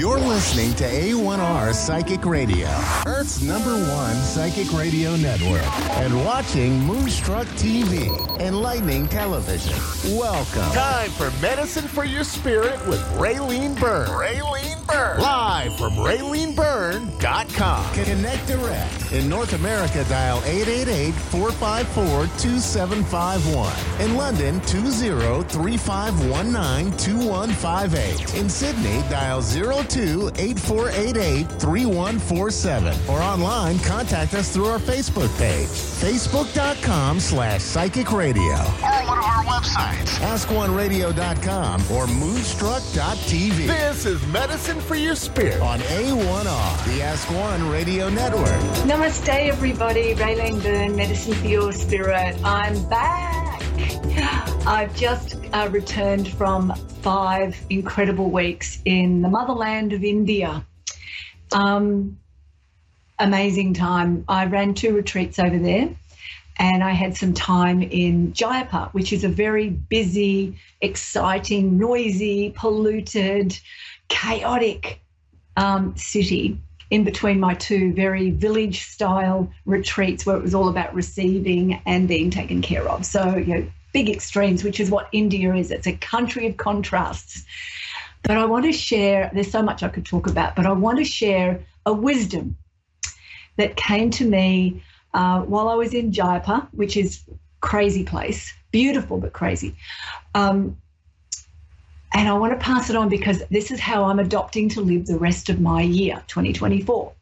You're listening to A1R Psychic Radio, Earth's number one psychic radio network, and watching Moonstruck TV, and Lightning Television. Welcome. Time for Medicine for Your Spirit with Raylene Byrne. Raylene Byrne. Live from RayleneByrne.com. Connect direct. In North America, dial 888-454-2751. In London, 20-3519-2158. In Sydney, dial 02-8488-3147. Or online, contact us through our Facebook page, facebook.com slash psychic radio. Or one of our websites. AskOneRadio.com or Moonstruck.tv. This is Medicine for Your Spirit. on A1R, the Ask One Radio Network. Namaste, everybody. Raylene Byrne, Medicine for Your Spirit. I'm back. I've just uh, returned from five incredible weeks in the motherland of India. Um, amazing time. I ran two retreats over there and I had some time in Jaipur, which is a very busy, exciting, noisy, polluted, chaotic um, city in between my two very village style retreats where it was all about receiving and being taken care of. So, you know, big extremes, which is what India is. It's a country of contrasts. But I want to share, there's so much I could talk about, but I want to share a wisdom that came to me uh, while I was in Jaipur, which is crazy place, beautiful but crazy. Um, and I want to pass it on because this is how I'm adopting to live the rest of my year, 2024.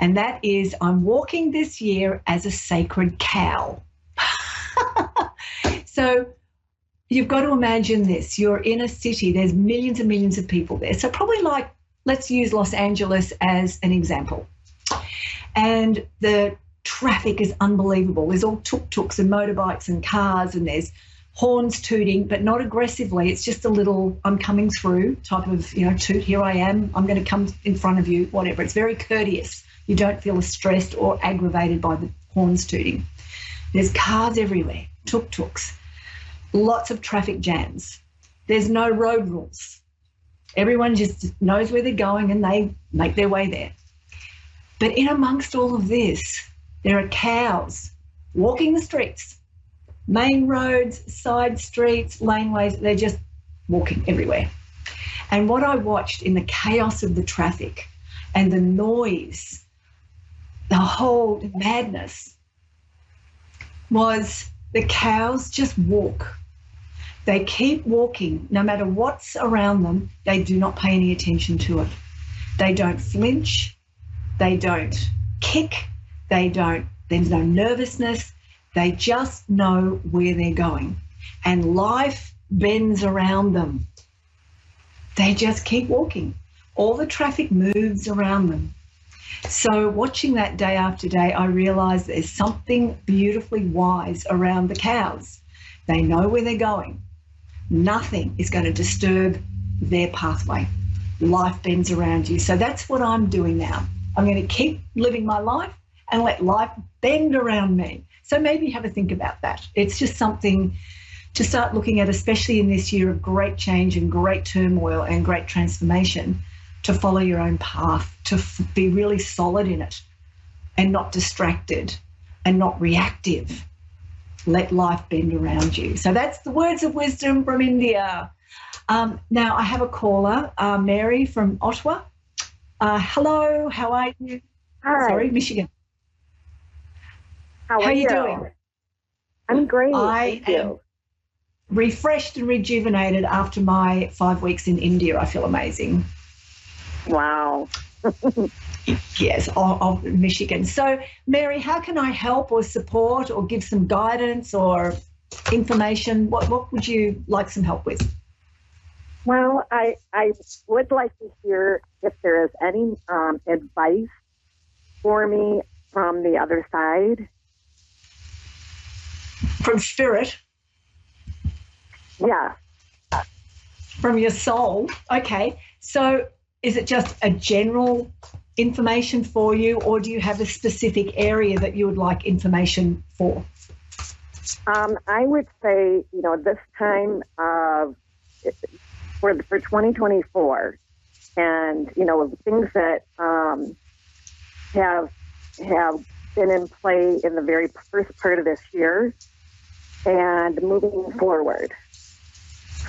And that is, I'm walking this year as a sacred cow. so you've got to imagine this you're in a city, there's millions and millions of people there. So, probably like, let's use Los Angeles as an example. And the traffic is unbelievable. There's all tuk tuks and motorbikes and cars, and there's horns tooting, but not aggressively. It's just a little, I'm coming through type of, you know, toot, here I am, I'm going to come in front of you, whatever. It's very courteous. You don't feel stressed or aggravated by the horns tooting. There's cars everywhere, tuk tuks, lots of traffic jams. There's no road rules. Everyone just knows where they're going and they make their way there. But in amongst all of this, there are cows walking the streets main roads, side streets, laneways, they're just walking everywhere. And what I watched in the chaos of the traffic and the noise, the whole madness, was the cows just walk. They keep walking no matter what's around them, they do not pay any attention to it. They don't flinch, they don't kick, they don't, there's no nervousness, they just know where they're going. And life bends around them. They just keep walking. All the traffic moves around them. So, watching that day after day, I realized there's something beautifully wise around the cows. They know where they're going. Nothing is going to disturb their pathway. Life bends around you. So, that's what I'm doing now. I'm going to keep living my life and let life bend around me. So maybe have a think about that. It's just something to start looking at, especially in this year of great change and great turmoil and great transformation, to follow your own path, to f- be really solid in it and not distracted and not reactive. Let life bend around you. So that's the words of wisdom from India. Um, now I have a caller, uh, Mary from Ottawa. Uh, hello, how are you? Hi. Sorry, Michigan. How, How are you you doing? I'm great. I Thank am you. refreshed and rejuvenated after my five weeks in India. I feel amazing. Wow. Yes, of, of Michigan. So, Mary, how can I help or support or give some guidance or information? What, what would you like some help with? Well, I I would like to hear if there is any um, advice for me from the other side. From spirit, Yeah. from your soul. Okay. So, is it just a general information for you, or do you have a specific area that you would like information for? Um, I would say, you know, this time of for for 2024, and you know things that um, have have been in play in the very first part of this year and moving forward.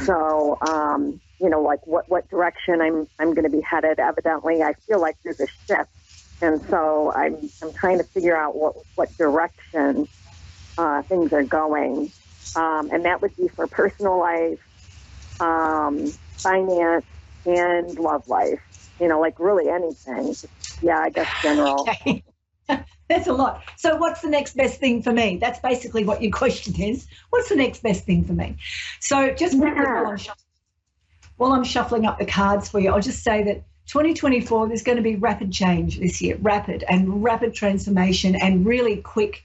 So, um, you know, like what, what direction I'm, I'm going to be headed. Evidently, I feel like there's a shift. And so I'm, I'm trying to figure out what, what direction uh, things are going. Um, and that would be for personal life, um, finance, and love life. You know, like really anything. Yeah, I guess general. Okay. That's a lot. So, what's the next best thing for me? That's basically what your question is. What's the next best thing for me? So, just yeah. while, I'm shuffling, while I'm shuffling up the cards for you, I'll just say that 2024, there's going to be rapid change this year, rapid and rapid transformation and really quick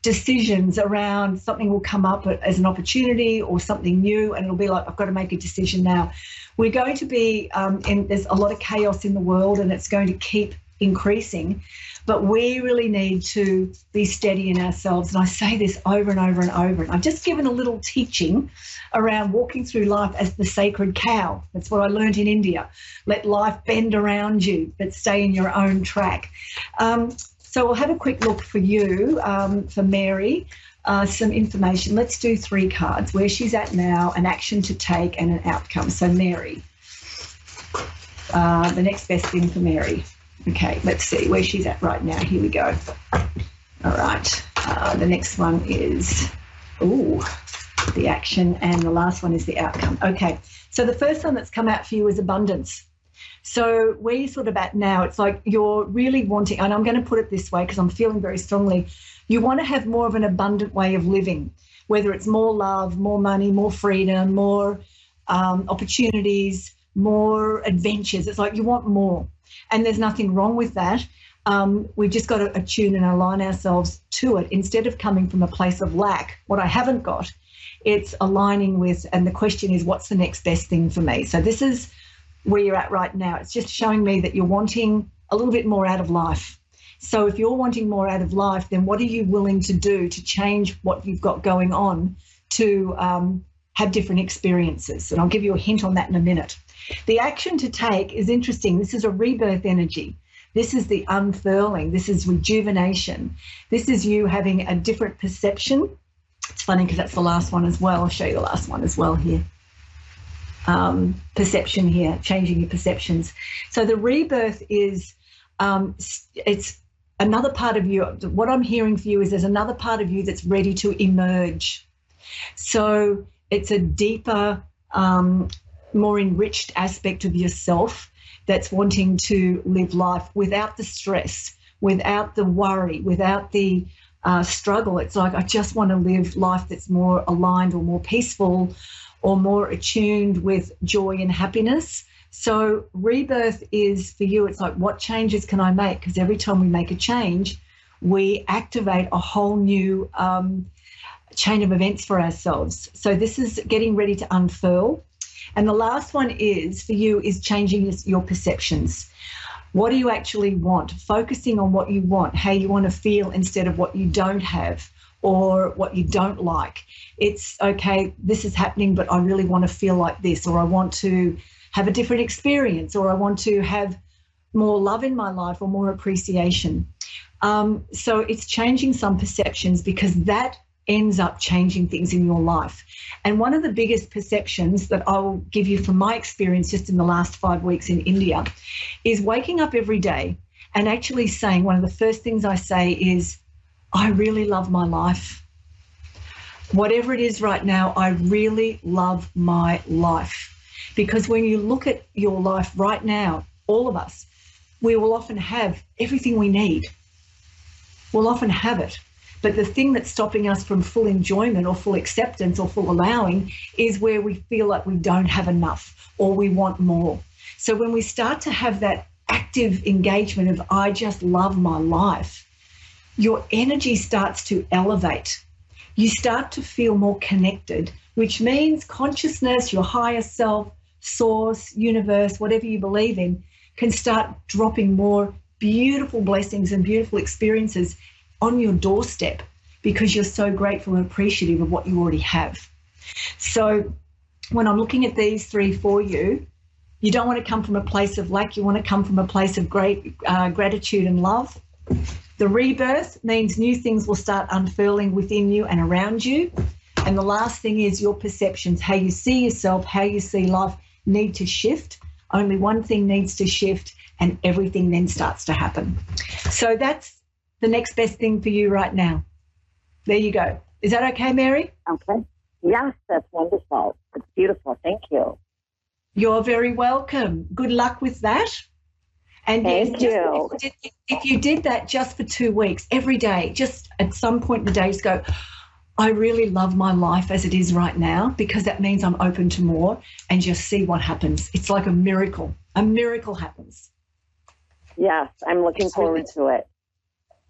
decisions around something will come up as an opportunity or something new, and it'll be like, I've got to make a decision now. We're going to be, um, in, there's a lot of chaos in the world, and it's going to keep increasing. But we really need to be steady in ourselves. And I say this over and over and over. And I've just given a little teaching around walking through life as the sacred cow. That's what I learned in India. Let life bend around you, but stay in your own track. Um, so we'll have a quick look for you, um, for Mary. Uh, some information. Let's do three cards where she's at now, an action to take, and an outcome. So, Mary, uh, the next best thing for Mary. Okay, let's see where she's at right now. Here we go. All right. Uh, the next one is, ooh, the action, and the last one is the outcome. Okay. So the first one that's come out for you is abundance. So where you're sort of at now, it's like you're really wanting, and I'm going to put it this way because I'm feeling very strongly, you want to have more of an abundant way of living, whether it's more love, more money, more freedom, more um, opportunities, more adventures. It's like you want more and there's nothing wrong with that. Um, we've just got to attune and align ourselves to it instead of coming from a place of lack. What I haven't got, it's aligning with, and the question is, what's the next best thing for me? So this is where you're at right now. It's just showing me that you're wanting a little bit more out of life. So if you're wanting more out of life, then what are you willing to do to change what you've got going on to um, have different experiences? And I'll give you a hint on that in a minute. The action to take is interesting. This is a rebirth energy. This is the unfurling. This is rejuvenation. This is you having a different perception. It's funny because that's the last one as well. I'll show you the last one as well here. Um, perception here, changing your perceptions. So the rebirth is um, it's another part of you. What I'm hearing for you is there's another part of you that's ready to emerge. So it's a deeper um, more enriched aspect of yourself that's wanting to live life without the stress, without the worry, without the uh, struggle. It's like, I just want to live life that's more aligned or more peaceful or more attuned with joy and happiness. So, rebirth is for you, it's like, what changes can I make? Because every time we make a change, we activate a whole new um, chain of events for ourselves. So, this is getting ready to unfurl. And the last one is for you is changing your perceptions. What do you actually want? Focusing on what you want, how you want to feel instead of what you don't have or what you don't like. It's okay, this is happening, but I really want to feel like this, or I want to have a different experience, or I want to have more love in my life or more appreciation. Um, so it's changing some perceptions because that ends up changing things in your life. And one of the biggest perceptions that I will give you from my experience just in the last five weeks in India is waking up every day and actually saying one of the first things I say is, I really love my life. Whatever it is right now, I really love my life. Because when you look at your life right now, all of us, we will often have everything we need. We'll often have it. But the thing that's stopping us from full enjoyment or full acceptance or full allowing is where we feel like we don't have enough or we want more. So when we start to have that active engagement of, I just love my life, your energy starts to elevate. You start to feel more connected, which means consciousness, your higher self, source, universe, whatever you believe in, can start dropping more beautiful blessings and beautiful experiences on your doorstep because you're so grateful and appreciative of what you already have. So when I'm looking at these three for you, You don't want to come from a place of lack. You want to come from a place of great uh, gratitude and love. The rebirth means new things will start unfurling within you and around you. And the last thing is your perceptions, how you see yourself, how you see life need to shift. Only one thing needs to shift, and everything then starts to happen. So that's the next best thing for you right now. There you go. Is that okay, Mary? Okay. Yes, that's wonderful. It's beautiful. Thank you. You're very welcome. Good luck with that. And Thank yes, you. If, you did, if you did that just for two weeks, every day, just at some point in the day, just go, I really love my life as it is right now because that means I'm open to more and just see what happens. It's like a miracle. A miracle happens. Yes, I'm looking forward to it.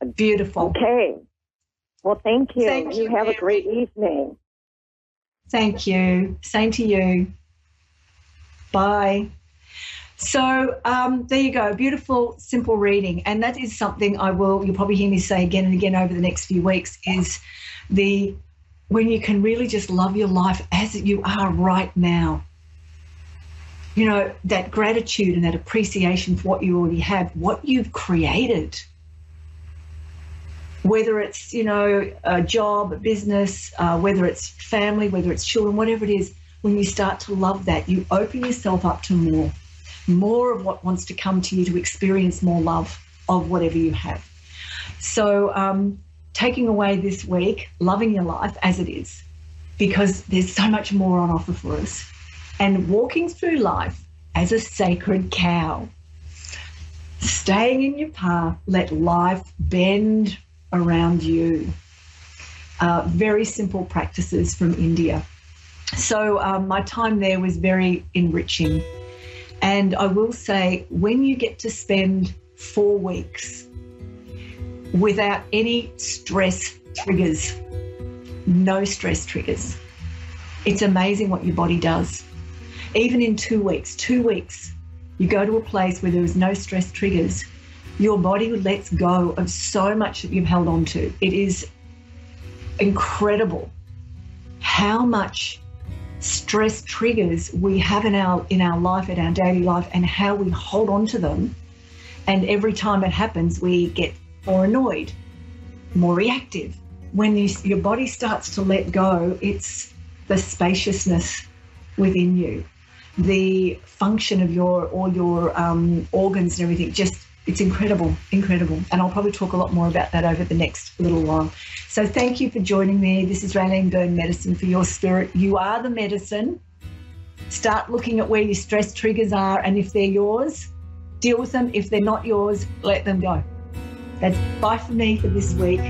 Beautiful. Okay. Well, thank you. Thank you, you have a great evening. Thank you. Same to you. Bye. So um, there you go. Beautiful, simple reading. And that is something I will, you'll probably hear me say again and again over the next few weeks is the when you can really just love your life as you are right now. You know, that gratitude and that appreciation for what you already have, what you've created. Whether it's, you know, a job, a business, uh, whether it's family, whether it's children, whatever it is, when you start to love that, you open yourself up to more, more of what wants to come to you to experience more love of whatever you have. So, um, taking away this week, loving your life as it is, because there's so much more on offer for us, and walking through life as a sacred cow. Staying in your path, let life bend around you. Uh, very simple practices from India. So, um, my time there was very enriching. And I will say, when you get to spend four weeks without any stress triggers, no stress triggers, it's amazing what your body does. Even in two weeks, two weeks, you go to a place where there is no stress triggers, your body lets go of so much that you've held on to. It is incredible how much stress triggers we have in our in our life in our daily life and how we hold on to them. And every time it happens we get more annoyed more reactive. When you, your body starts to let go it's the spaciousness within you. The function of your all your um, organs and everything just it's incredible incredible. And i'll probably talk a lot more about that over the next little while. So thank you for joining me. This is raylene byrne medicine for your spirit. You are the medicine. Start looking at where your stress triggers are and if they're yours. Deal with them. If they're not yours let them go. That's bye for me for this week